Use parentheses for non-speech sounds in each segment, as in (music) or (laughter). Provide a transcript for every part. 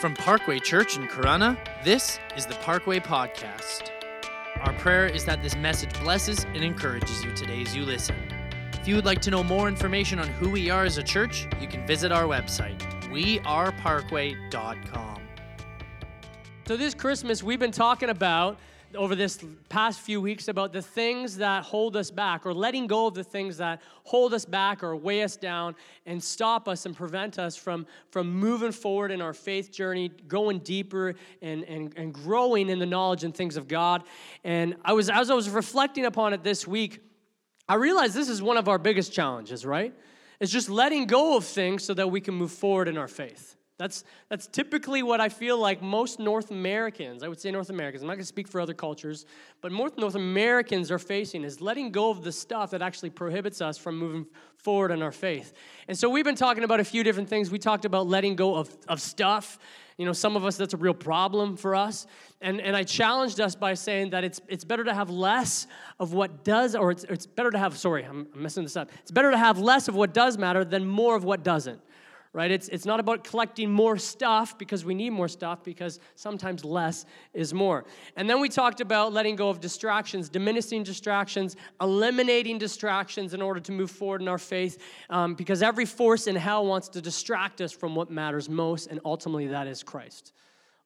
From Parkway Church in Corunna, this is the Parkway Podcast. Our prayer is that this message blesses and encourages you today as you listen. If you would like to know more information on who we are as a church, you can visit our website, weareparkway.com. So, this Christmas, we've been talking about over this past few weeks about the things that hold us back or letting go of the things that hold us back or weigh us down and stop us and prevent us from, from moving forward in our faith journey, going deeper and, and, and growing in the knowledge and things of God. And I was, as I was reflecting upon it this week, I realized this is one of our biggest challenges, right? It's just letting go of things so that we can move forward in our faith. That's, that's typically what I feel like most North Americans, I would say North Americans, I'm not going to speak for other cultures, but most North Americans are facing is letting go of the stuff that actually prohibits us from moving forward in our faith. And so we've been talking about a few different things. We talked about letting go of, of stuff. You know, some of us, that's a real problem for us. And, and I challenged us by saying that it's, it's better to have less of what does, or it's, it's better to have, sorry, I'm, I'm messing this up. It's better to have less of what does matter than more of what doesn't right? It's, it's not about collecting more stuff because we need more stuff, because sometimes less is more. And then we talked about letting go of distractions, diminishing distractions, eliminating distractions in order to move forward in our faith, um, because every force in hell wants to distract us from what matters most, and ultimately that is Christ.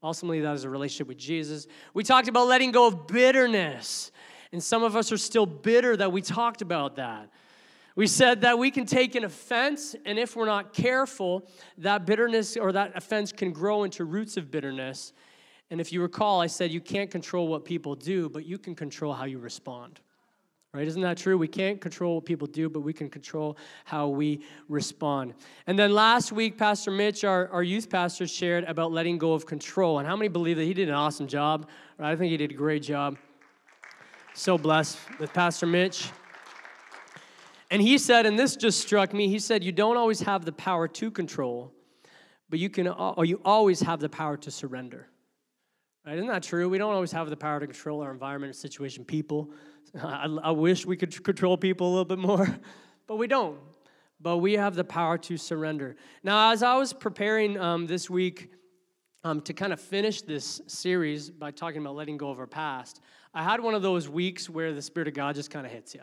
Ultimately, that is a relationship with Jesus. We talked about letting go of bitterness. And some of us are still bitter that we talked about that. We said that we can take an offense, and if we're not careful, that bitterness or that offense can grow into roots of bitterness. And if you recall, I said you can't control what people do, but you can control how you respond. Right? Isn't that true? We can't control what people do, but we can control how we respond. And then last week, Pastor Mitch, our, our youth pastor, shared about letting go of control. And how many believe that he did an awesome job? Right? I think he did a great job. So blessed with Pastor Mitch. And he said, and this just struck me, he said, You don't always have the power to control, but you can, or you always have the power to surrender. Right? Isn't that true? We don't always have the power to control our environment, situation, people. (laughs) I, I wish we could control people a little bit more, (laughs) but we don't. But we have the power to surrender. Now, as I was preparing um, this week um, to kind of finish this series by talking about letting go of our past, I had one of those weeks where the Spirit of God just kind of hits you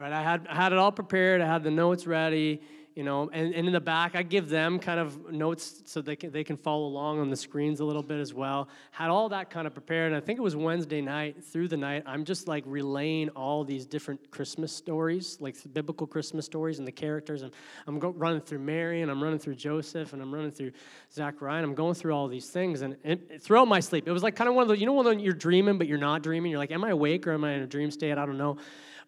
right? I had, I had it all prepared. I had the notes ready, you know, and, and in the back, I give them kind of notes so they can, they can follow along on the screens a little bit as well. Had all that kind of prepared. And I think it was Wednesday night, through the night, I'm just like relaying all these different Christmas stories, like biblical Christmas stories and the characters. And I'm go, running through Mary and I'm running through Joseph and I'm running through Zachariah. And I'm going through all these things. And, and throughout my sleep, it was like kind of one of those, you know, when you're dreaming, but you're not dreaming. You're like, am I awake or am I in a dream state? I don't know.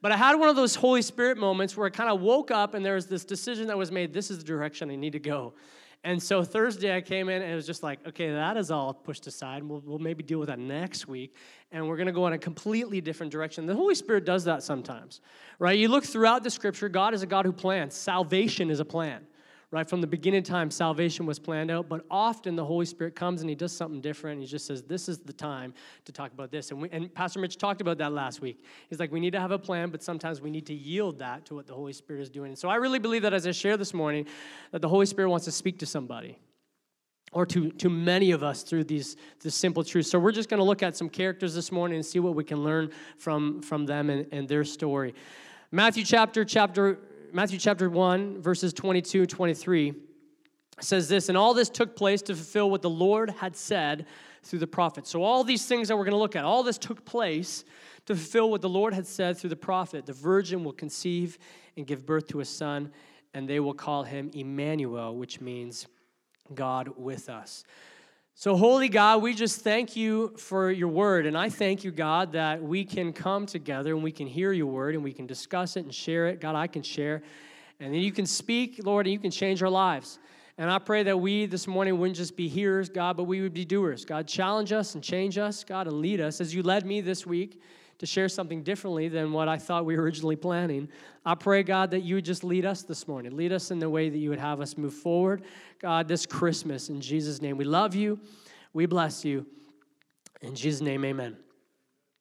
But I had one of those Holy Spirit moments where I kind of woke up and there was this decision that was made this is the direction I need to go. And so Thursday I came in and it was just like, okay, that is all pushed aside. We'll, we'll maybe deal with that next week. And we're going to go in a completely different direction. The Holy Spirit does that sometimes, right? You look throughout the scripture, God is a God who plans. Salvation is a plan right? From the beginning time, salvation was planned out, but often the Holy Spirit comes and he does something different. he just says, This is the time to talk about this. And, we, and Pastor Mitch talked about that last week. He's like, We need to have a plan, but sometimes we need to yield that to what the Holy Spirit is doing. And so I really believe that as I share this morning, that the Holy Spirit wants to speak to somebody or to, to many of us through these, these simple truths. So we're just going to look at some characters this morning and see what we can learn from, from them and, and their story. Matthew chapter chapter Matthew chapter 1, verses 22 23 says this, and all this took place to fulfill what the Lord had said through the prophet. So, all these things that we're going to look at, all this took place to fulfill what the Lord had said through the prophet. The virgin will conceive and give birth to a son, and they will call him Emmanuel, which means God with us. So, Holy God, we just thank you for your word. And I thank you, God, that we can come together and we can hear your word and we can discuss it and share it. God, I can share. And then you can speak, Lord, and you can change our lives. And I pray that we this morning wouldn't just be hearers, God, but we would be doers. God, challenge us and change us, God, and lead us as you led me this week to share something differently than what I thought we were originally planning. I pray, God, that you would just lead us this morning. Lead us in the way that you would have us move forward, God, this Christmas. In Jesus' name, we love you. We bless you. In Jesus' name, amen.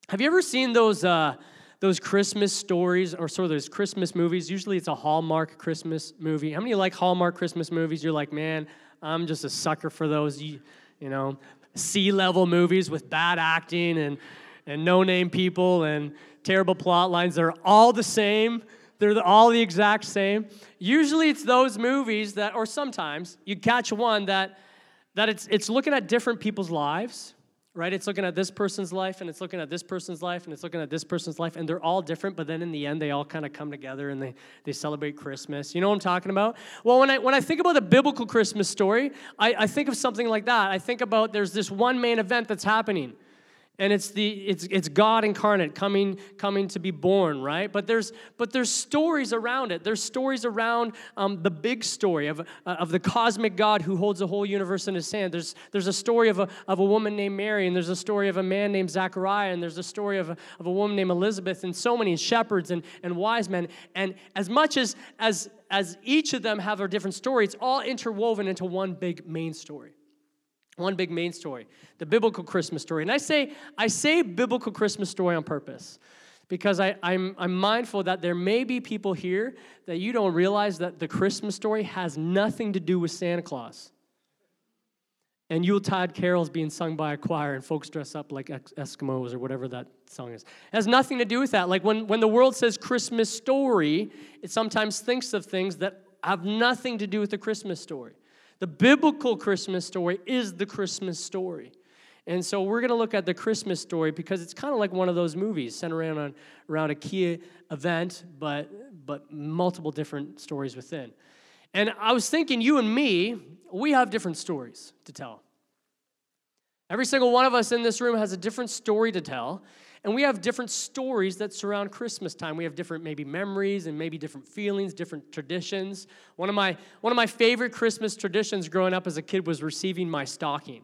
Have you ever seen those? Uh, those Christmas stories or sort of those Christmas movies. Usually it's a Hallmark Christmas movie. How many like Hallmark Christmas movies? You're like, man, I'm just a sucker for those. You, you know, C level movies with bad acting and, and no name people and terrible plot lines. They're all the same. They're all the exact same. Usually it's those movies that, or sometimes you catch one that, that it's, it's looking at different people's lives right? It's looking at this person's life and it's looking at this person's life and it's looking at this person's life and they're all different, but then in the end they all kind of come together and they, they celebrate Christmas. You know what I'm talking about? Well, when I when I think about the biblical Christmas story, I, I think of something like that. I think about there's this one main event that's happening and it's the it's it's god incarnate coming coming to be born right? But there's but there's stories around it. There's stories around um, the big story of, uh, of the cosmic god who holds the whole universe in his hand. There's there's a story of a, of a woman named mary and there's a story of a man named zachariah and there's a story of a, of a woman named elizabeth and so many shepherds and, and wise men. And as much as as as each of them have a different story it's all interwoven into one big main story one big main story, the biblical Christmas story. And I say, I say biblical Christmas story on purpose because I, I'm, I'm mindful that there may be people here that you don't realize that the Christmas story has nothing to do with Santa Claus. And Yuletide carols being sung by a choir and folks dress up like Eskimos or whatever that song is. It has nothing to do with that. Like when, when the world says Christmas story, it sometimes thinks of things that have nothing to do with the Christmas story. The biblical Christmas story is the Christmas story. And so we're going to look at the Christmas story because it's kind of like one of those movies centered around, on, around a key event, but, but multiple different stories within. And I was thinking, you and me, we have different stories to tell. Every single one of us in this room has a different story to tell. And we have different stories that surround Christmas time. We have different maybe memories and maybe different feelings, different traditions. One of my one of my favorite Christmas traditions growing up as a kid was receiving my stocking.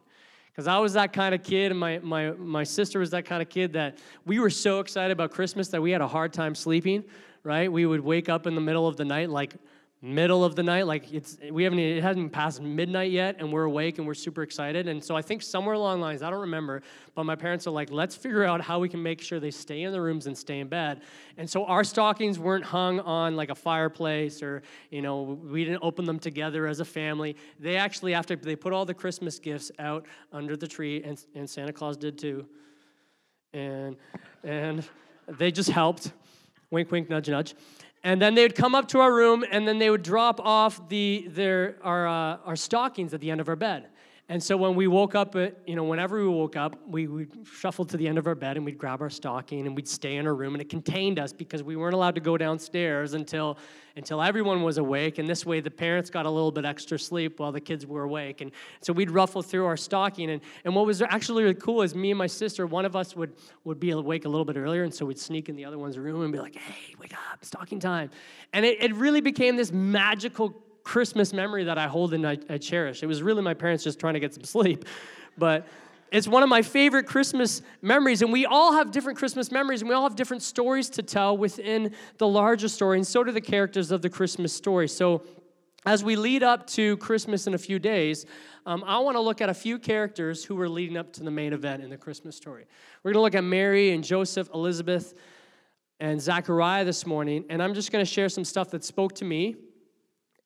Because I was that kind of kid, and my, my, my sister was that kind of kid that we were so excited about Christmas that we had a hard time sleeping, right? We would wake up in the middle of the night, like middle of the night like it's we haven't it hasn't passed midnight yet and we're awake and we're super excited. And so i think somewhere along lines i don't remember but my parents are like let's figure out how we can make sure they stay in the rooms and stay in bed. And so our stockings weren't hung on like a fireplace or you know we didn't open them together as a family. They actually after they put all the christmas gifts out under the tree and, and santa claus did too. And and they just helped. Wink wink nudge nudge and then they would come up to our room and then they would drop off the, their, our, uh, our stockings at the end of our bed. And so when we woke up, you know, whenever we woke up, we would shuffle to the end of our bed and we'd grab our stocking and we'd stay in our room and it contained us because we weren't allowed to go downstairs until until everyone was awake. And this way the parents got a little bit extra sleep while the kids were awake. And so we'd ruffle through our stocking. And, and what was actually really cool is me and my sister, one of us would, would be awake a little bit earlier. And so we'd sneak in the other one's room and be like, hey, wake up, stocking time. And it, it really became this magical Christmas memory that I hold and I, I cherish. It was really my parents just trying to get some sleep. But it's one of my favorite Christmas memories, and we all have different Christmas memories, and we all have different stories to tell within the larger story, and so do the characters of the Christmas story. So, as we lead up to Christmas in a few days, um, I want to look at a few characters who were leading up to the main event in the Christmas story. We're going to look at Mary and Joseph, Elizabeth, and Zachariah this morning, and I'm just going to share some stuff that spoke to me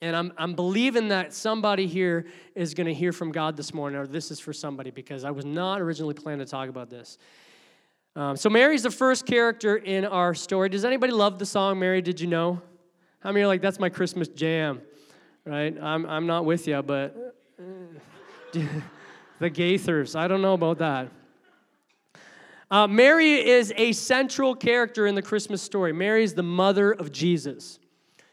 and I'm, I'm believing that somebody here is going to hear from God this morning, or this is for somebody, because I was not originally planning to talk about this. Um, so, Mary's the first character in our story. Does anybody love the song Mary Did You Know? How many are like, that's my Christmas jam, right? I'm, I'm not with you, but uh, (laughs) the Gaithers, I don't know about that. Uh, Mary is a central character in the Christmas story. Mary is the mother of Jesus.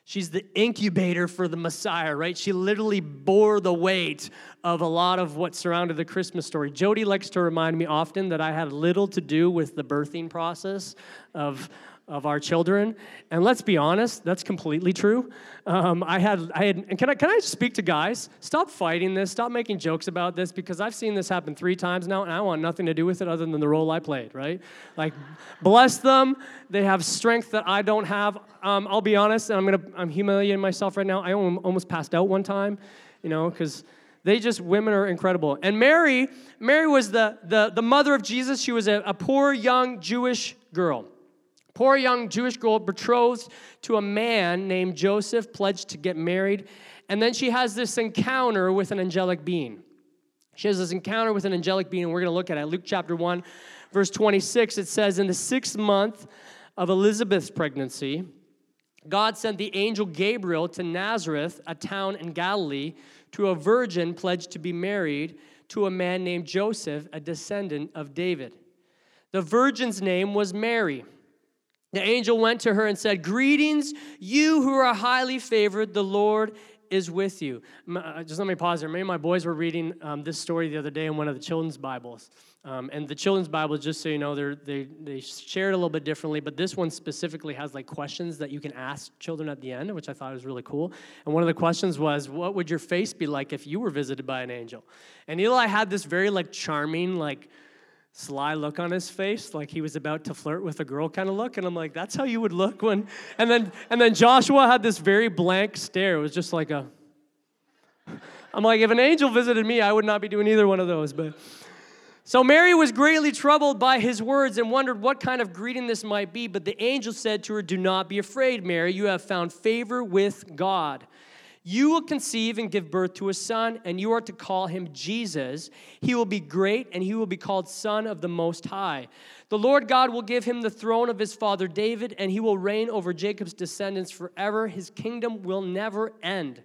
She's the incubator for the Messiah, right? She literally bore the weight of a lot of what surrounded the Christmas story. Jody likes to remind me often that I had little to do with the birthing process of, of our children. And let's be honest, that's completely true. Um, I had, I had, and can I, can I speak to guys? Stop fighting this. Stop making jokes about this because I've seen this happen three times now, and I want nothing to do with it other than the role I played. Right? Like, bless them. They have strength that I don't have. Um, I'll be honest, and I'm gonna, I'm humiliating myself right now. I almost passed out one time, you know, because they just women are incredible and mary mary was the the, the mother of jesus she was a, a poor young jewish girl poor young Jewish girl betrothed to a man named Joseph, pledged to get married. And then she has this encounter with an angelic being. She has this encounter with an angelic being, and we're going to look at it. Luke chapter 1, verse 26, it says, In the sixth month of Elizabeth's pregnancy, God sent the angel Gabriel to Nazareth, a town in Galilee, to a virgin pledged to be married to a man named Joseph, a descendant of David. The virgin's name was Mary. The angel went to her and said, Greetings, you who are highly favored, the Lord is with you. Uh, just let me pause there. Maybe my boys were reading um, this story the other day in one of the children's Bibles. Um, and the children's Bible, just so you know, they they share it a little bit differently, but this one specifically has like questions that you can ask children at the end, which I thought was really cool. And one of the questions was, "What would your face be like if you were visited by an angel?" And Eli had this very like charming, like sly look on his face, like he was about to flirt with a girl kind of look. And I'm like, that's how you would look when. And then and then Joshua had this very blank stare. It was just like a. I'm like, if an angel visited me, I would not be doing either one of those. But so Mary was greatly troubled by his words and wondered what kind of greeting this might be. But the angel said to her, Do not be afraid, Mary. You have found favor with God. You will conceive and give birth to a son, and you are to call him Jesus. He will be great, and he will be called Son of the Most High. The Lord God will give him the throne of his father David, and he will reign over Jacob's descendants forever. His kingdom will never end.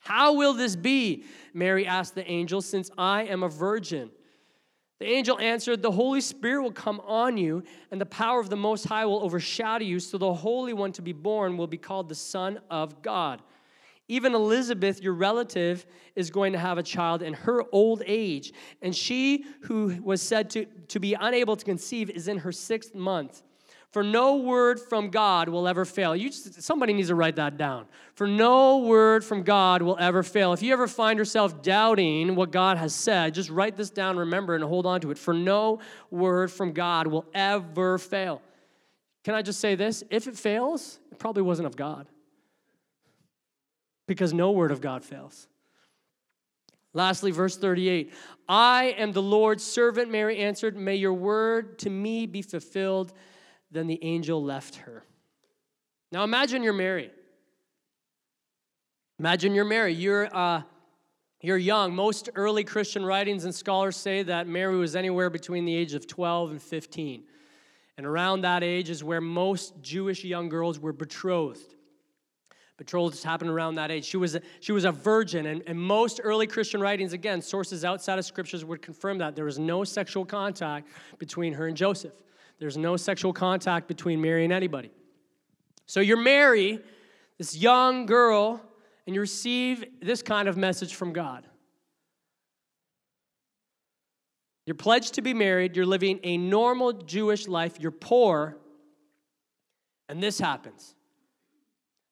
How will this be? Mary asked the angel, since I am a virgin. The angel answered, The Holy Spirit will come on you, and the power of the Most High will overshadow you, so the Holy One to be born will be called the Son of God. Even Elizabeth, your relative, is going to have a child in her old age, and she who was said to, to be unable to conceive is in her sixth month. For no word from God will ever fail. You just, somebody needs to write that down. For no word from God will ever fail. If you ever find yourself doubting what God has said, just write this down, remember, and hold on to it. For no word from God will ever fail. Can I just say this? If it fails, it probably wasn't of God because no word of God fails. Lastly, verse 38 I am the Lord's servant, Mary answered. May your word to me be fulfilled. Then the angel left her. Now imagine you're Mary. Imagine you're Mary. You're, uh, you're young. Most early Christian writings and scholars say that Mary was anywhere between the age of 12 and 15. And around that age is where most Jewish young girls were betrothed. Betrothals happened around that age. She was a, she was a virgin, and, and most early Christian writings, again, sources outside of scriptures would confirm that there was no sexual contact between her and Joseph. There's no sexual contact between Mary and anybody. So you're Mary, this young girl, and you receive this kind of message from God. You're pledged to be married, you're living a normal Jewish life, you're poor, and this happens.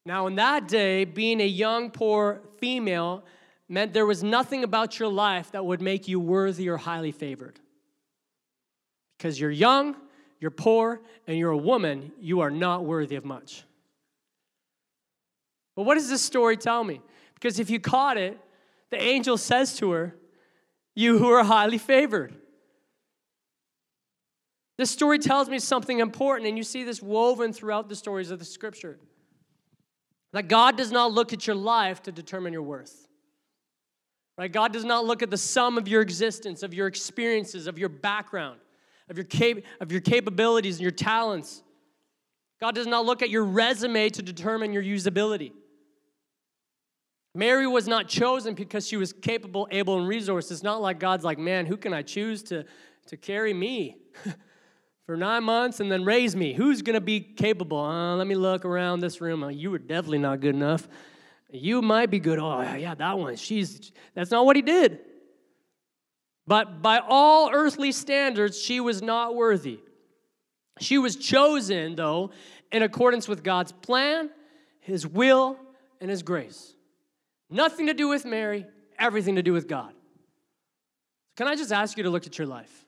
Now, in that day, being a young, poor female meant there was nothing about your life that would make you worthy or highly favored. Because you're young, you're poor, and you're a woman, you are not worthy of much. But what does this story tell me? Because if you caught it, the angel says to her, You who are highly favored. This story tells me something important, and you see this woven throughout the stories of the scripture. That God does not look at your life to determine your worth. Right? God does not look at the sum of your existence, of your experiences, of your background, of your, cap- of your capabilities and your talents. God does not look at your resume to determine your usability. Mary was not chosen because she was capable, able, and resourced. It's not like God's like, man, who can I choose to, to carry me? (laughs) for nine months and then raise me. Who's going to be capable? Uh, let me look around this room. Uh, you were definitely not good enough. You might be good. Oh, yeah, that one. She's that's not what he did. But by all earthly standards, she was not worthy. She was chosen, though, in accordance with God's plan, his will, and his grace. Nothing to do with Mary, everything to do with God. Can I just ask you to look at your life?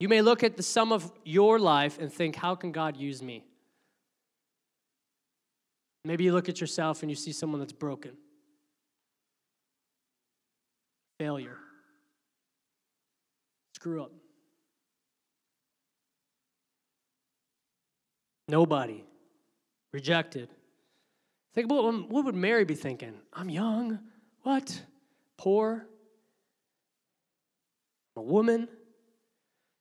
You may look at the sum of your life and think, how can God use me? Maybe you look at yourself and you see someone that's broken. Failure. Screw up. Nobody. Rejected. Think about what would Mary be thinking? I'm young. What? Poor? A woman?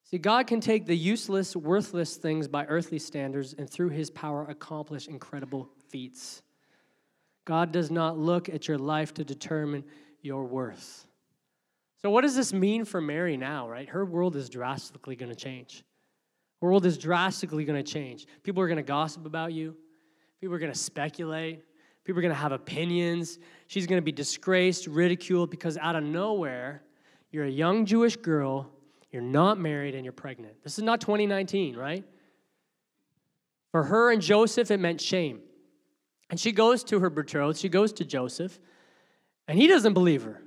See, God can take the useless, worthless things by earthly standards and through his power accomplish incredible feats. God does not look at your life to determine your worth. So, what does this mean for Mary now, right? Her world is drastically going to change. Her world is drastically going to change. People are going to gossip about you, people are going to speculate, people are going to have opinions. She's going to be disgraced, ridiculed, because out of nowhere, you're a young Jewish girl you're not married and you're pregnant. This is not 2019, right? For her and Joseph, it meant shame. And she goes to her betrothed, she goes to Joseph, and he doesn't believe her.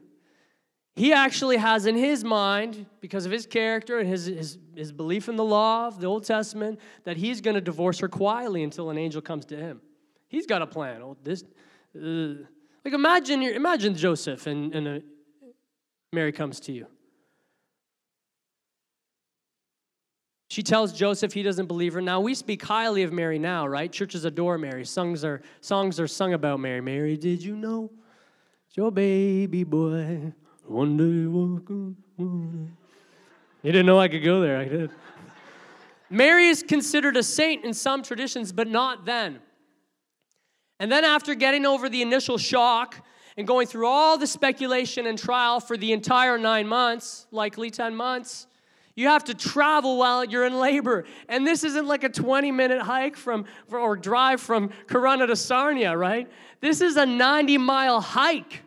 He actually has in his mind, because of his character and his, his, his belief in the law of the Old Testament, that he's going to divorce her quietly until an angel comes to him. He's got a plan. Oh, this, uh, like imagine, imagine Joseph and, and a, uh, Mary comes to you. She tells Joseph he doesn't believe her. Now, we speak highly of Mary now, right? Churches adore Mary. Songs are, songs are sung about Mary. Mary, did you know your baby boy one day walk You didn't know I could go there. I did. Mary is considered a saint in some traditions, but not then. And then, after getting over the initial shock and going through all the speculation and trial for the entire nine months, likely 10 months, you have to travel while you're in labor. And this isn't like a 20 minute hike from or drive from Corunna to Sarnia, right? This is a 90 mile hike.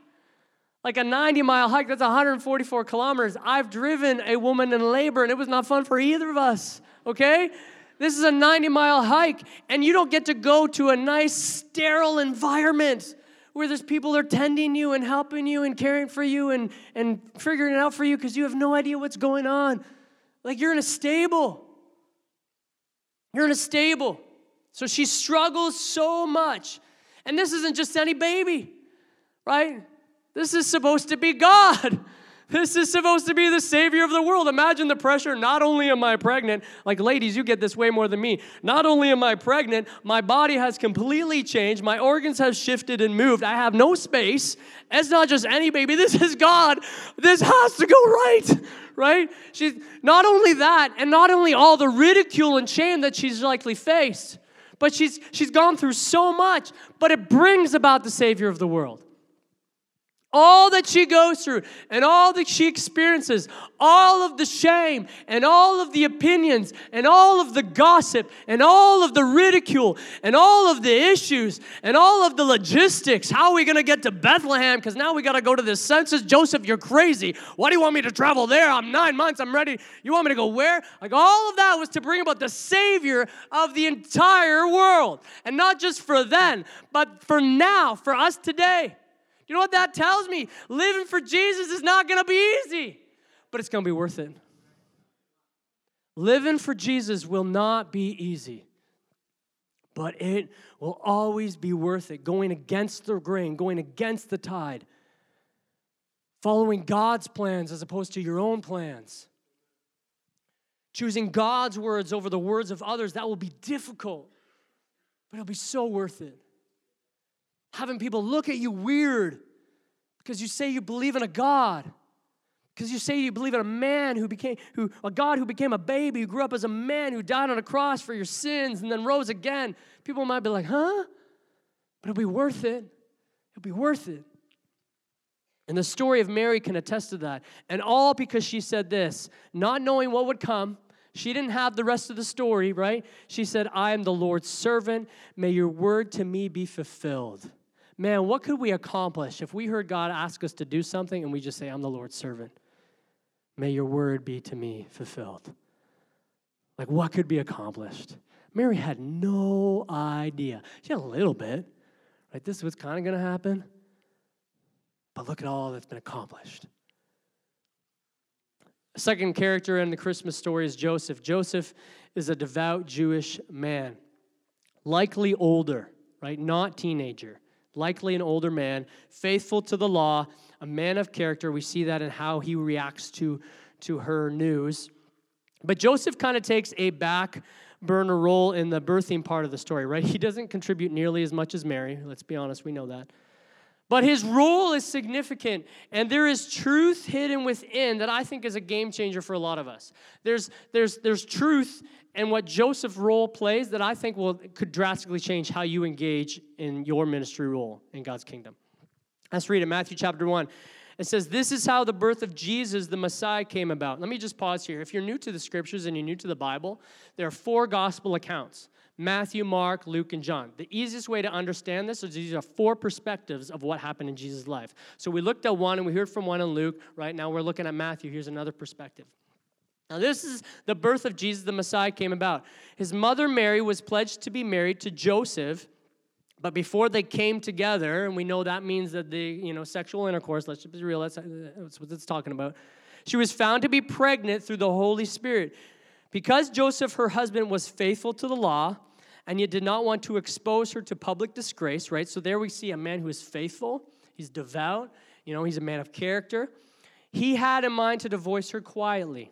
Like a 90 mile hike, that's 144 kilometers. I've driven a woman in labor and it was not fun for either of us, okay? This is a 90 mile hike, and you don't get to go to a nice, sterile environment where there's people that are tending you and helping you and caring for you and, and figuring it out for you because you have no idea what's going on. Like you're in a stable. You're in a stable. So she struggles so much. And this isn't just any baby, right? This is supposed to be God. (laughs) This is supposed to be the Savior of the world. Imagine the pressure. Not only am I pregnant, like ladies, you get this way more than me. Not only am I pregnant, my body has completely changed. My organs have shifted and moved. I have no space. It's not just any baby. This is God. This has to go right, right? She's not only that, and not only all the ridicule and shame that she's likely faced, but she's she's gone through so much, but it brings about the Savior of the world all that she goes through and all that she experiences, all of the shame and all of the opinions and all of the gossip and all of the ridicule and all of the issues and all of the logistics. How are we going to get to Bethlehem? Because now we got to go to the census. Joseph, you're crazy. Why do you want me to travel there? I'm nine months. I'm ready. You want me to go where? Like all of that was to bring about the Savior of the entire world. And not just for then, but for now, for us today. You know what that tells me? Living for Jesus is not going to be easy, but it's going to be worth it. Living for Jesus will not be easy, but it will always be worth it. Going against the grain, going against the tide, following God's plans as opposed to your own plans. Choosing God's words over the words of others, that will be difficult, but it'll be so worth it having people look at you weird because you say you believe in a God. Because you say you believe in a man who became, who, a God who became a baby, who grew up as a man, who died on a cross for your sins and then rose again. People might be like, huh? But it'll be worth it. It'll be worth it. And the story of Mary can attest to that. And all because she said this, not knowing what would come, she didn't have the rest of the story, right? She said, I am the Lord's servant. May your word to me be fulfilled man, what could we accomplish if we heard God ask us to do something and we just say, I'm the Lord's servant? May your word be to me fulfilled. Like, what could be accomplished? Mary had no idea. She had a little bit, right? This was kind of going to happen. But look at all that's been accomplished. The second character in the Christmas story is Joseph. Joseph is a devout Jewish man, likely older, right? Not teenager likely an older man, faithful to the law, a man of character. We see that in how he reacts to, to her news. But Joseph kind of takes a back burner role in the birthing part of the story, right? He doesn't contribute nearly as much as Mary. Let's be honest, we know that. But his role is significant, and there is truth hidden within that I think is a game changer for a lot of us. There's, there's, there's truth in what Joseph's role plays that I think will, could drastically change how you engage in your ministry role in God's kingdom. Let's read it, Matthew chapter 1. It says, This is how the birth of Jesus, the Messiah, came about. Let me just pause here. If you're new to the scriptures and you're new to the Bible, there are four gospel accounts Matthew, Mark, Luke, and John. The easiest way to understand this is these are four perspectives of what happened in Jesus' life. So we looked at one and we heard from one in Luke. Right now we're looking at Matthew. Here's another perspective. Now, this is the birth of Jesus, the Messiah, came about. His mother Mary was pledged to be married to Joseph, but before they came together, and we know that means that the you know sexual intercourse. Let's be real. That's, that's what it's talking about. She was found to be pregnant through the Holy Spirit. Because Joseph, her husband, was faithful to the law and yet did not want to expose her to public disgrace, right? So there we see a man who is faithful, he's devout, you know, he's a man of character. He had in mind to divorce her quietly.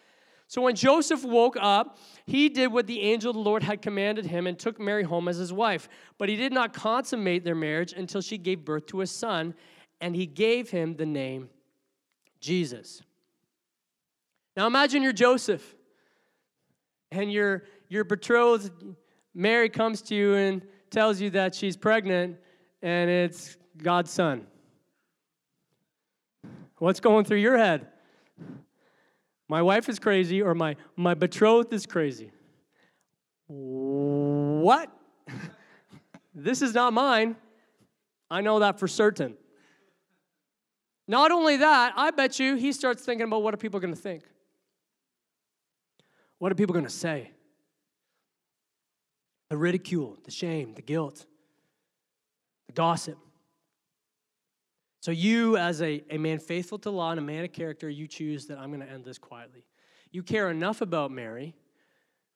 So when Joseph woke up, he did what the angel of the Lord had commanded him and took Mary home as his wife. But he did not consummate their marriage until she gave birth to a son, and he gave him the name Jesus. Now imagine you're Joseph and your, your betrothed Mary comes to you and tells you that she's pregnant and it's God's son. What's going through your head? My wife is crazy or my, my betrothed is crazy. What? (laughs) this is not mine. I know that for certain. Not only that, I bet you he starts thinking about what are people going to think? What are people going to say? The ridicule, the shame, the guilt, the gossip. So, you, as a, a man faithful to law and a man of character, you choose that I'm going to end this quietly. You care enough about Mary,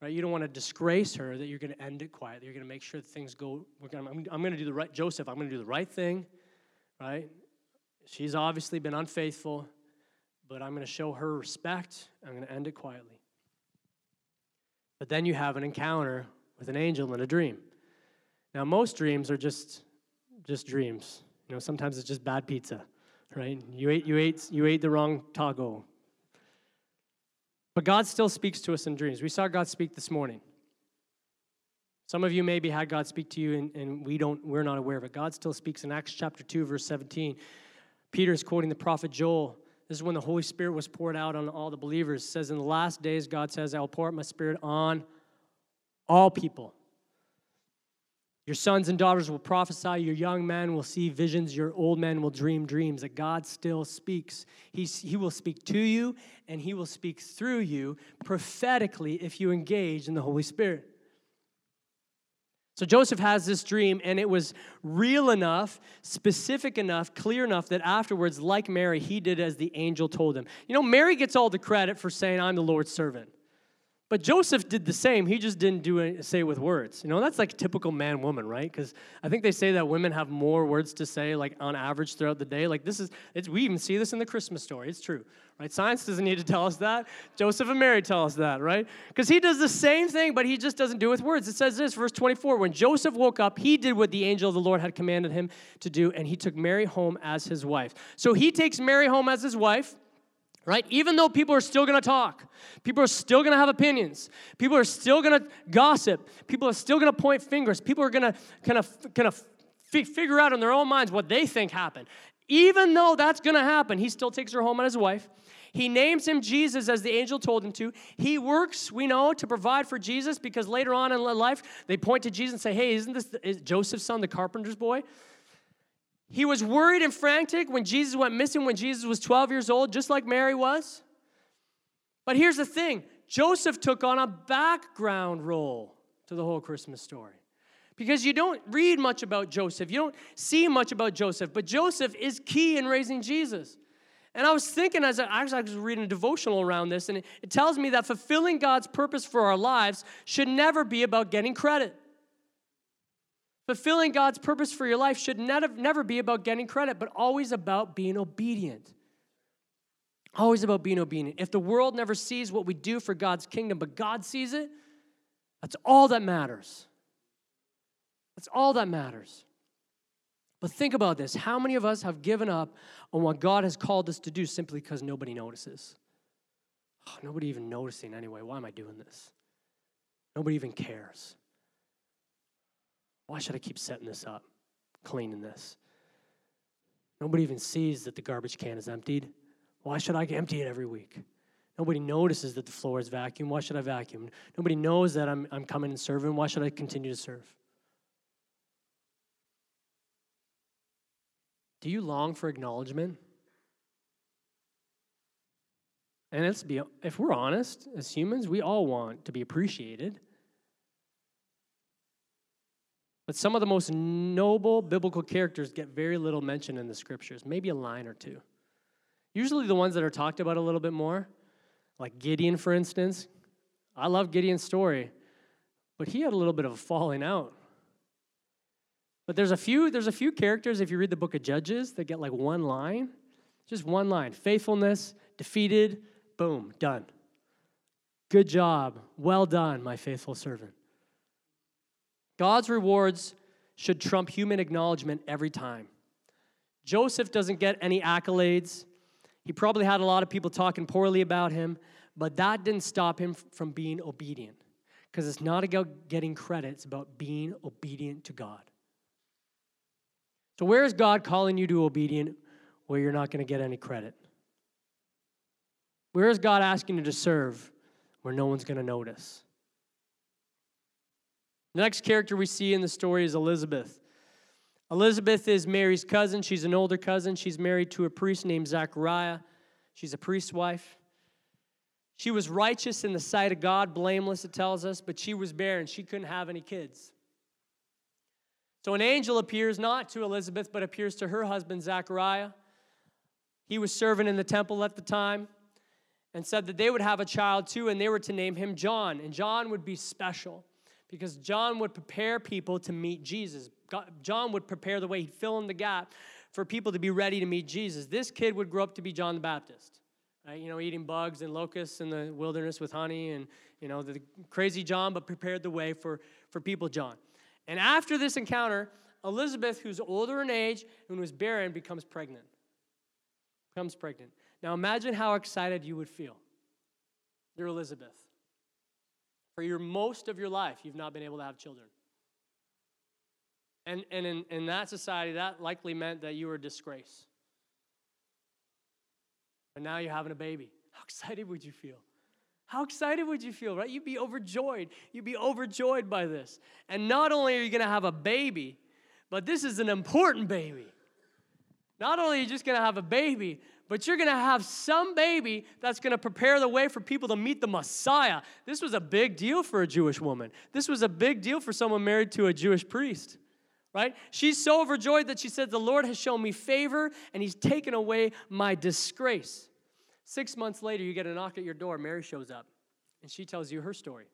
right? You don't want to disgrace her that you're going to end it quietly. You're going to make sure things go. Gonna, I'm, I'm going to do the right, Joseph, I'm going to do the right thing, right? She's obviously been unfaithful, but I'm going to show her respect. I'm going to end it quietly. But then you have an encounter with an angel in a dream. Now, most dreams are just just dreams. You know, sometimes it's just bad pizza, right? You ate you ate you ate the wrong taco. But God still speaks to us in dreams. We saw God speak this morning. Some of you maybe had God speak to you and, and we don't we're not aware of it. God still speaks in Acts chapter 2, verse 17. Peter is quoting the prophet Joel. This is when the Holy Spirit was poured out on all the believers. It says, In the last days, God says, I will pour out my spirit on all people. Your sons and daughters will prophesy, your young men will see visions, your old men will dream dreams. That God still speaks. He's, he will speak to you and He will speak through you prophetically if you engage in the Holy Spirit. So Joseph has this dream, and it was real enough, specific enough, clear enough that afterwards, like Mary, he did as the angel told him. You know, Mary gets all the credit for saying, I'm the Lord's servant. But Joseph did the same. He just didn't do it, say it with words. You know, that's like typical man woman, right? Because I think they say that women have more words to say, like on average throughout the day. Like this is, it's, we even see this in the Christmas story. It's true, right? Science doesn't need to tell us that. Joseph and Mary tell us that, right? Because he does the same thing, but he just doesn't do it with words. It says this, verse 24 When Joseph woke up, he did what the angel of the Lord had commanded him to do, and he took Mary home as his wife. So he takes Mary home as his wife right? Even though people are still gonna talk, people are still gonna have opinions, people are still gonna gossip, people are still gonna point fingers, people are gonna kind of kind of figure out in their own minds what they think happened. Even though that's gonna happen, he still takes her home as his wife. He names him Jesus as the angel told him to. He works, we know, to provide for Jesus because later on in life they point to Jesus and say, "Hey, isn't this is Joseph's son, the carpenter's boy?" He was worried and frantic when Jesus went missing when Jesus was 12 years old, just like Mary was. But here's the thing Joseph took on a background role to the whole Christmas story Because you don't read much about Joseph, you don't see much about Joseph, but Joseph is key in raising Jesus. And I was thinking as I, I was reading a devotional around this, and it, it tells me that fulfilling God's purpose for our lives should never be about getting credit. Fulfilling God's purpose for your life should never, never be about getting credit, but always about being obedient. Always about being obedient. If the world never sees what we do for God's kingdom, but God sees it, that's all that matters. That's all that matters. But think about this how many of us have given up on what God has called us to do simply because nobody notices? Oh, nobody even noticing anyway. Why am I doing this? Nobody even cares. Why should I keep setting this up, cleaning this? Nobody even sees that the garbage can is emptied. Why should I empty it every week? Nobody notices that the floor is vacuumed. Why should I vacuum? Nobody knows that I'm, I'm coming and serving. Why should I continue to serve? Do you long for acknowledgement? And let's be, if we're honest, as humans, we all want to be appreciated. But some of the most noble biblical characters get very little mention in the scriptures, maybe a line or two. Usually the ones that are talked about a little bit more, like Gideon, for instance. I love Gideon's story, but he had a little bit of a falling out. But there's a few, there's a few characters, if you read the book of Judges, that get like one line. Just one line. Faithfulness, defeated, boom, done. Good job. Well done, my faithful servant. God's rewards should trump human acknowledgement every time. Joseph doesn't get any accolades. He probably had a lot of people talking poorly about him, but that didn't stop him from being obedient. Because it's not about getting credit, it's about being obedient to God. So, where is God calling you to obedient where you're not going to get any credit? Where is God asking you to serve where no one's going to notice? The next character we see in the story is Elizabeth. Elizabeth is Mary's cousin. She's an older cousin. She's married to a priest named Zachariah. She's a priest's wife. She was righteous in the sight of God, blameless, it tells us, but she was barren. She couldn't have any kids. So an angel appears not to Elizabeth, but appears to her husband, Zachariah. He was serving in the temple at the time and said that they would have a child too, and they were to name him John. And John would be special because John would prepare people to meet Jesus. John would prepare the way, he'd fill in the gap for people to be ready to meet Jesus. This kid would grow up to be John the Baptist, right? You know, eating bugs and locusts in the wilderness with honey and, you know, the crazy John, but prepared the way for, for people, John. And after this encounter, Elizabeth, who's older in age and was barren, becomes pregnant. Becomes pregnant. Now imagine how excited you would feel. You're Elizabeth. For your most of your life, you've not been able to have children. And, and in, in that society, that likely meant that you were a disgrace. But now you're having a baby. How excited would you feel? How excited would you feel, right? You'd be overjoyed. You'd be overjoyed by this. And not only are you going to have a baby, but this is an important baby. Not only are you just going to have a baby, but you're going to have some baby that's going to prepare the way for people to meet the Messiah. This was a big deal for a Jewish woman. This was a big deal for someone married to a Jewish priest, right? She's so overjoyed that she said, The Lord has shown me favor and he's taken away my disgrace. Six months later, you get a knock at your door. Mary shows up and she tells you her story.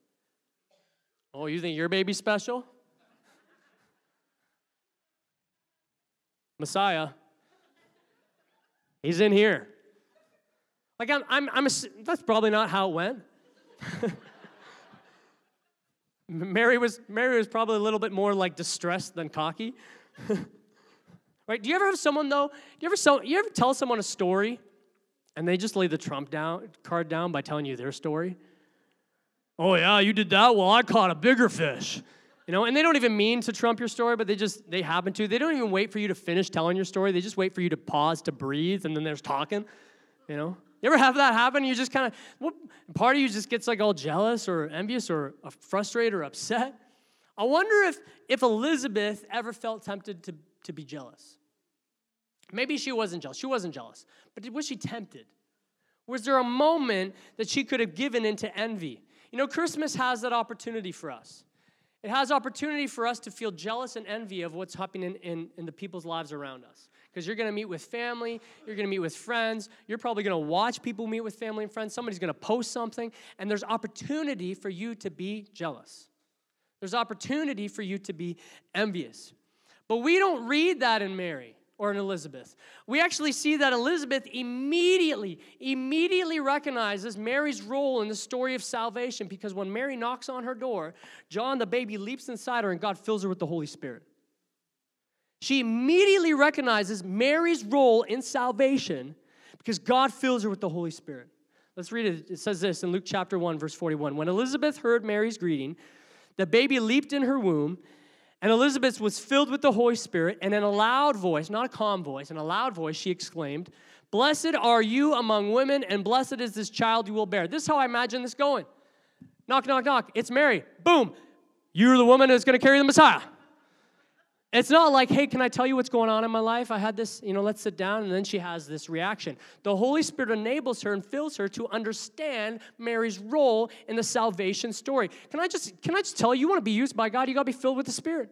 Oh, you think your baby's special? (laughs) Messiah He's in here. Like, I'm, I'm, I'm a, that's probably not how it went. (laughs) Mary was, Mary was probably a little bit more like distressed than cocky. (laughs) right? Do you ever have someone though? Do you ever so, you ever tell someone a story and they just lay the trump down card down by telling you their story? Oh yeah, you did that? Well, I caught a bigger fish. You know, and they don't even mean to trump your story, but they just they happen to. They don't even wait for you to finish telling your story. They just wait for you to pause to breathe, and then there's talking. You know, you ever have that happen? You just kind of what part of you just gets like all jealous or envious or uh, frustrated or upset. I wonder if if Elizabeth ever felt tempted to to be jealous. Maybe she wasn't jealous. She wasn't jealous, but was she tempted? Was there a moment that she could have given into envy? You know, Christmas has that opportunity for us. It has opportunity for us to feel jealous and envy of what's happening in, in, in the people's lives around us. Because you're to meet with family, you're to meet with friends, you're probably to watch people meet with family and friends. Somebody's to post something, and there's opportunity for you to be jealous. There's opportunity for you to be envious. But we don't read that in Mary or in Elizabeth. We actually see that Elizabeth immediately, immediately recognizes Mary's role in the story of salvation because when Mary knocks on her door, John the baby leaps inside her and God fills her with the Holy Spirit. She immediately recognizes Mary's role in salvation because God fills her with the Holy Spirit. Let's read it. It says this in Luke chapter 1, verse 41. When Elizabeth heard Mary's greeting, the baby leaped in her womb and Elizabeth was filled with the Holy Spirit, and in a loud voice, not a calm voice, in a loud voice, she exclaimed, Blessed are you among women, and blessed is this child you will bear. This is how I imagine this going. Knock, knock, knock. It's Mary. Boom. You're the woman who's going to carry the Messiah. It's not like, hey, can I tell you what's going on in my life? I had this, you know, let's sit down. And then she has this reaction. The Holy Spirit enables her and fills her to understand Mary's role in the salvation story. Can I just, can I just tell you, you want to be used by God, you got to be filled with the Spirit.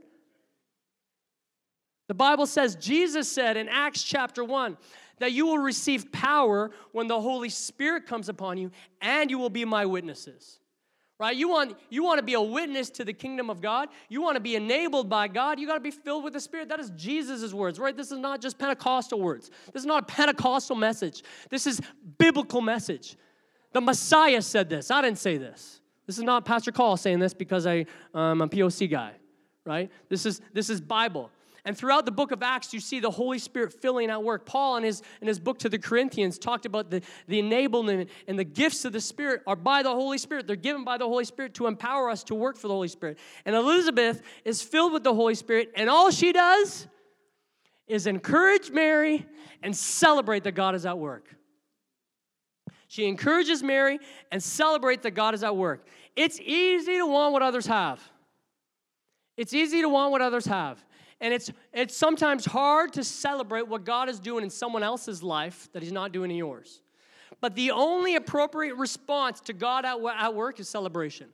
The Bible says, Jesus said in Acts chapter 1, that you will receive power when the Holy Spirit comes upon you, and you will be my witnesses right? You want you want to be a witness to the kingdom of god. You want to be enabled by god. You got to be filled with the spirit. That is jesus' words right? This is not just pentecostal words. This is not a pentecostal message. This is biblical message. The messiah said this. I didn't say this. This is not pastor call saying this because I, um, i'm a poc guy right? This is this is bible and throughout the book of Acts, you see the Holy Spirit filling at work. Paul, in his, in his book to the Corinthians, talked about the, the enablement and the gifts of the Spirit are by the Holy Spirit. They're given by the Holy Spirit to empower us to work for the Holy Spirit. And Elizabeth is filled with the Holy Spirit, and all she does is encourage Mary and celebrate that God is at work. She encourages Mary and celebrate that God is at work. It's easy to want what others have. It's easy to want what others have. And it's, it's sometimes hard to celebrate what God is doing in someone else's life that He's not doing in yours. But the only appropriate response to God at, at work is celebration.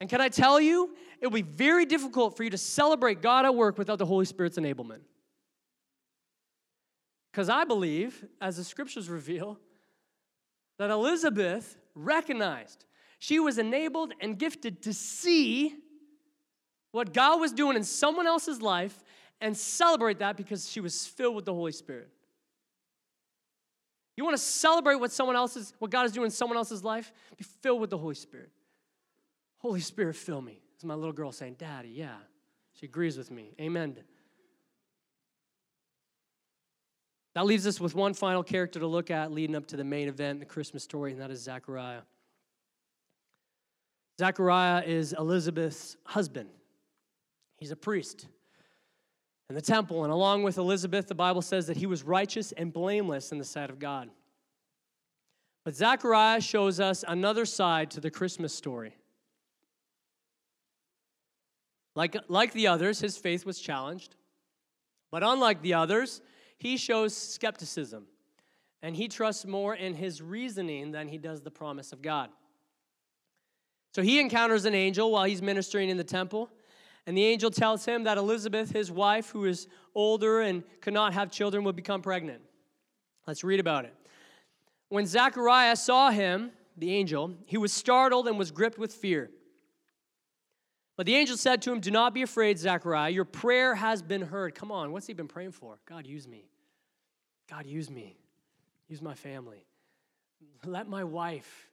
And can I tell you, it will be very difficult for you to celebrate God at work without the Holy Spirit's enablement. Because I believe, as the scriptures (laughs) reveal, that Elizabeth recognized she was enabled and gifted to see what God was doing in someone else's life and celebrate that because she was filled with the Holy Spirit. You want to celebrate what someone else's, what God is doing in someone else's life? Be filled with the Holy Spirit. Holy Spirit, fill me. It's my little girl saying, Daddy, yeah. She agrees with me. Amen. That leaves us with one final character to look at leading up to the main event, the Christmas story, and that is Zechariah. Zechariah is Elizabeth's husband. He's a priest in the temple. And along with Elizabeth, the Bible says that he was righteous and blameless in the sight of God. But Zechariah shows us another side to the Christmas story. Like, like the others, his faith was challenged. But unlike the others, he shows skepticism. And he trusts more in his reasoning than he does the promise of God. So he encounters an angel while he's ministering in the temple. And the angel tells him that Elizabeth, his wife, who is older and could not have children, would become pregnant. Let's read about it. When Zechariah saw him, the angel, he was startled and was gripped with fear. But the angel said to him, Do not be afraid, Zechariah. Your prayer has been heard. Come on, what's he been praying for? God, use me. God, use me. Use my family. Let my wife,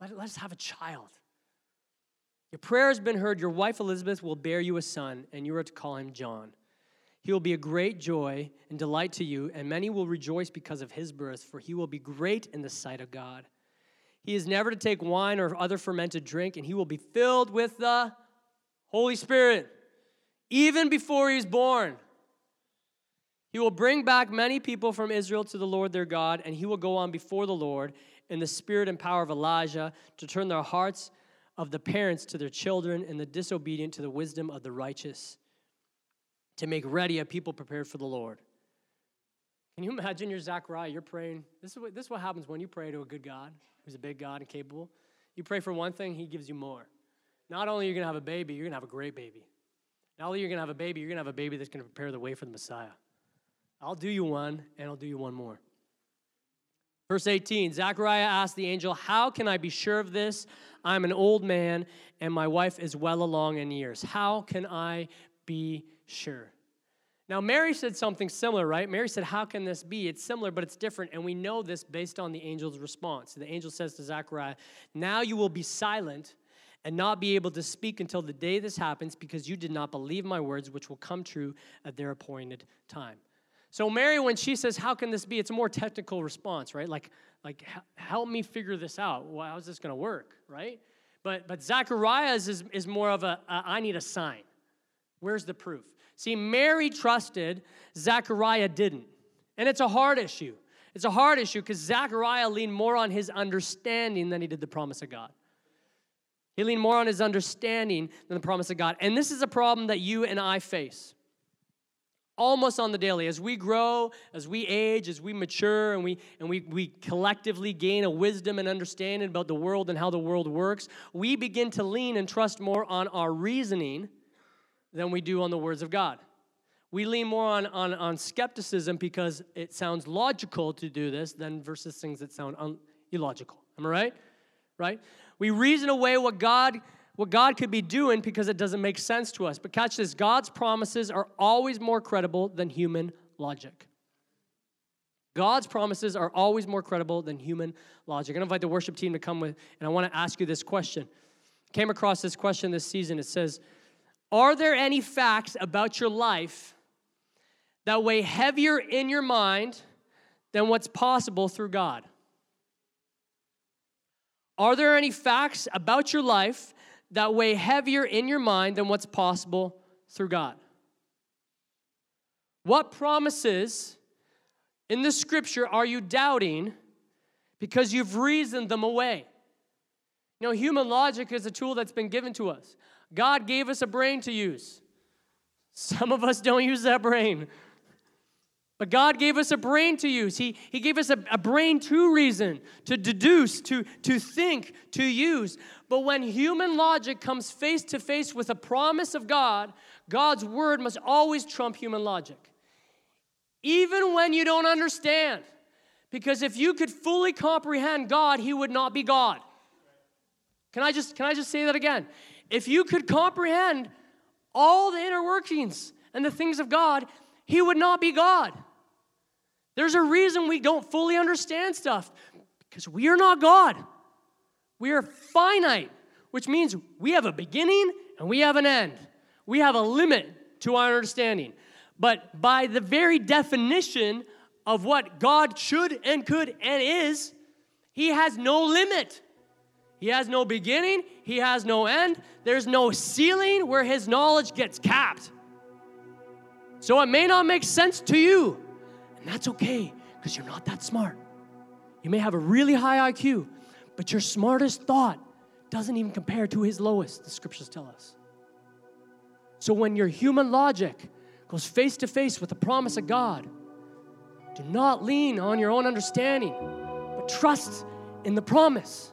let, let's have a child. Your prayer has been heard. Your wife Elizabeth will bear you a son, and you are to call him John. He will be a great joy and delight to you, and many will rejoice because of his birth, for he will be great in the sight of God. He is never to take wine or other fermented drink, and he will be filled with the Holy Spirit even before he's born. He will bring back many people from Israel to the Lord their God, and he will go on before the Lord in the spirit and power of Elijah to turn their hearts of the parents to their children and the disobedient to the wisdom of the righteous, to make ready a people prepared for the Lord. Can you imagine your Zachariah? You're praying. This is, what, this is what happens when you pray to a good God who's a big God and capable. You pray for one thing, he gives you more. not only are you going to have a baby, you're going to have a great baby. Not only are you going to have a baby, you're going to have a baby that's going to prepare the way for the Messiah. I'll do you one, and I'll do you one more. Verse 18 Zechariah asked the angel, How can I be sure of this? I'm an old man, and my wife is well along in years. How can I be sure? Now, Mary said something similar, right? Mary said, How can this be? It's similar, but it's different. And we know this based on the angel's response. The angel says to Zechariah, Now you will be silent and not be able to speak until the day this happens because you did not believe my words, which will come true at their appointed time. So Mary, when she says, "How can this be?" It's a more technical response, right? Like, like help me figure this out. Well, how's this going to work, right? But but Zacharias is is more of a, a I need a sign. Where's the proof? See, Mary trusted, Zachariah didn't, and it's a hard issue. It's a hard issue because Zachariah leaned more on his understanding than he did the promise of God. He leaned more on his understanding than the promise of God. And this is a problem that you and I face almost on the daily. As we grow, as we age, as we mature, and we and we, we collectively gain a wisdom and understanding about the world and how the world works, we begin to lean and trust more on our reasoning than we do on the words of God. We lean more on, on, on skepticism because it sounds logical to do this than versus things that sound un- illogical. Am I right? Right? We reason away what God what God could be doing because it doesn't make sense to us. But catch this God's promises are always more credible than human logic. God's promises are always more credible than human logic. I'm going to invite the worship team to come with, and I want to ask you this question. Came across this question this season. It says, Are there any facts about your life that weigh heavier in your mind than what's possible through God? Are there any facts about your life that weigh heavier in your mind than what's possible through God? What promises in the scripture are you doubting because you've reasoned them away? You know, human logic is a tool that's been given to us. God gave us a brain to use. Some of us don't use that brain. But God gave us a brain to use. He, he gave us a, a brain to reason, to deduce, to, to think, to use. But when human logic comes face to face with a promise of God, God's word must always trump human logic. Even when you don't understand. Because if you could fully comprehend God, He would not be God. Can I just, can I just say that again? If you could comprehend all the inner workings and the things of God, He would not be God. There's a reason we don't fully understand stuff because we are not God. We are finite, which means we have a beginning and we have an end. We have a limit to our understanding. But by the very definition of what God should and could and is, He has no limit. He has no beginning, He has no end. There's no ceiling where His knowledge gets capped. So it may not make sense to you, and that's okay because you're not that smart. You may have a really high IQ, but your smartest thought doesn't even compare to his lowest, the scriptures tell us. So when your human logic goes face to face with the promise of God, do not lean on your own understanding, but trust in the promise.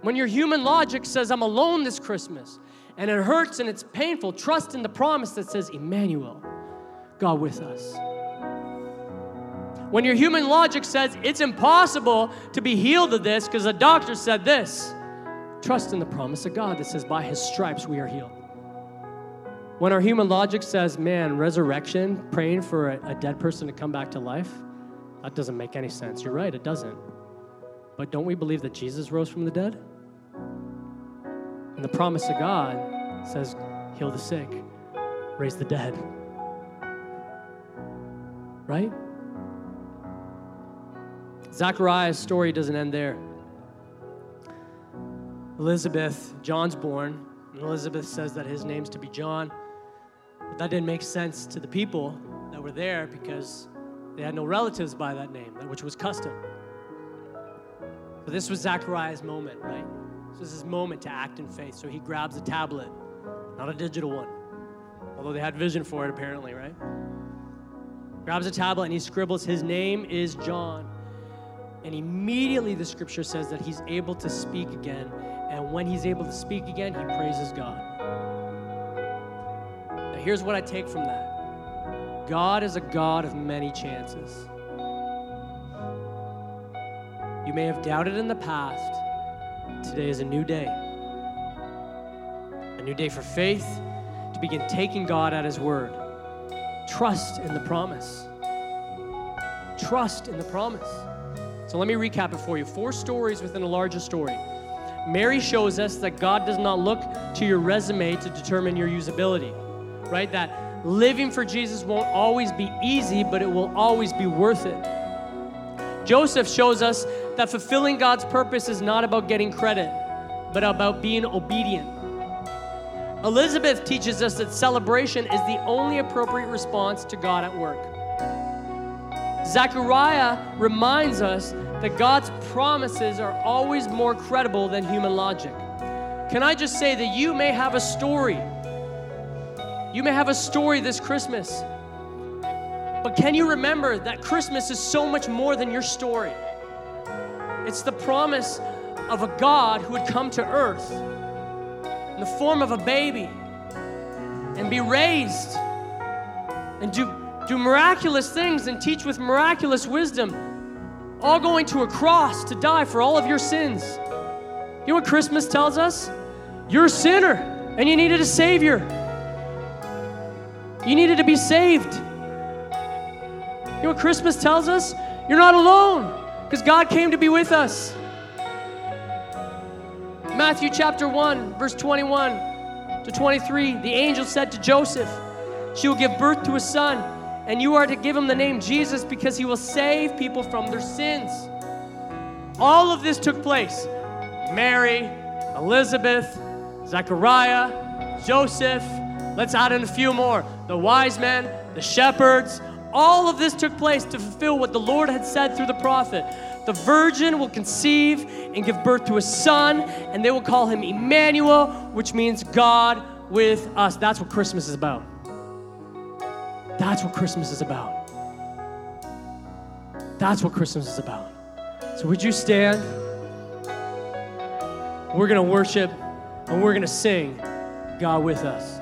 When your human logic says, I'm alone this Christmas, and it hurts and it's painful, trust in the promise that says, Emmanuel. God with us. When your human logic says it's impossible to be healed of this because the doctor said this, trust in the promise of God that says, by his stripes we are healed. When our human logic says, man, resurrection, praying for a, a dead person to come back to life, that doesn't make any sense. You're right, it doesn't. But don't we believe that Jesus rose from the dead? And the promise of God says, heal the sick, raise the dead right? Zachariah's story doesn't end there. Elizabeth, John's born, and Elizabeth says that his name's to be John. But that didn't make sense to the people that were there because they had no relatives by that name, which was custom. But this was Zachariah's moment, right? This was his moment to act in faith. So he grabs a tablet, not a digital one, although they had vision for it apparently, right? Grabs a tablet and he scribbles, His name is John. And immediately the scripture says that he's able to speak again And when he's able to speak again, he praises God. Now, here's what I take from that God is a God of many chances. You may have doubted in the past. Today is a new day. A new day for faith to begin taking God at His word. Trust in the promise. Trust in the promise. So let me recap it for you. Four stories within a larger story. Mary shows us that God does not look to your resume to determine your usability, right? That living for Jesus won't always be easy, but it will always be worth it. Joseph shows us that fulfilling God's purpose is not about getting credit, but about being obedient. Elizabeth teaches us that celebration is the only appropriate response to God at work. Zechariah reminds us that God's promises are always more credible than human logic. Can I just say that you may have a story? You may have a story this Christmas. But can you remember that Christmas is so much more than your story? It's the promise of a God who would come to earth the form of a baby and be raised and do, do miraculous things and teach with miraculous wisdom, all going to a cross to die for all of your sins. You know what Christmas tells us? You're a sinner and you needed a Savior. You needed to be saved. You know what Christmas tells us? You're not alone because God came to be with us. Matthew chapter 1, verse 21 to 23, the angel said to Joseph, She will give birth to a son, and you are to give him the name Jesus because he will save people from their sins. All of this took place. Mary, Elizabeth, Zechariah, Joseph, let's add in a few more. The wise men, the shepherds, all of this took place to fulfill what the Lord had said through the prophet. The virgin will conceive and give birth to a son, and they will call him Emmanuel, which means God with us. That's what Christmas is about. That's what Christmas is about. That's what Christmas is about. So, would you stand? We're going to worship and we're going to sing God with us.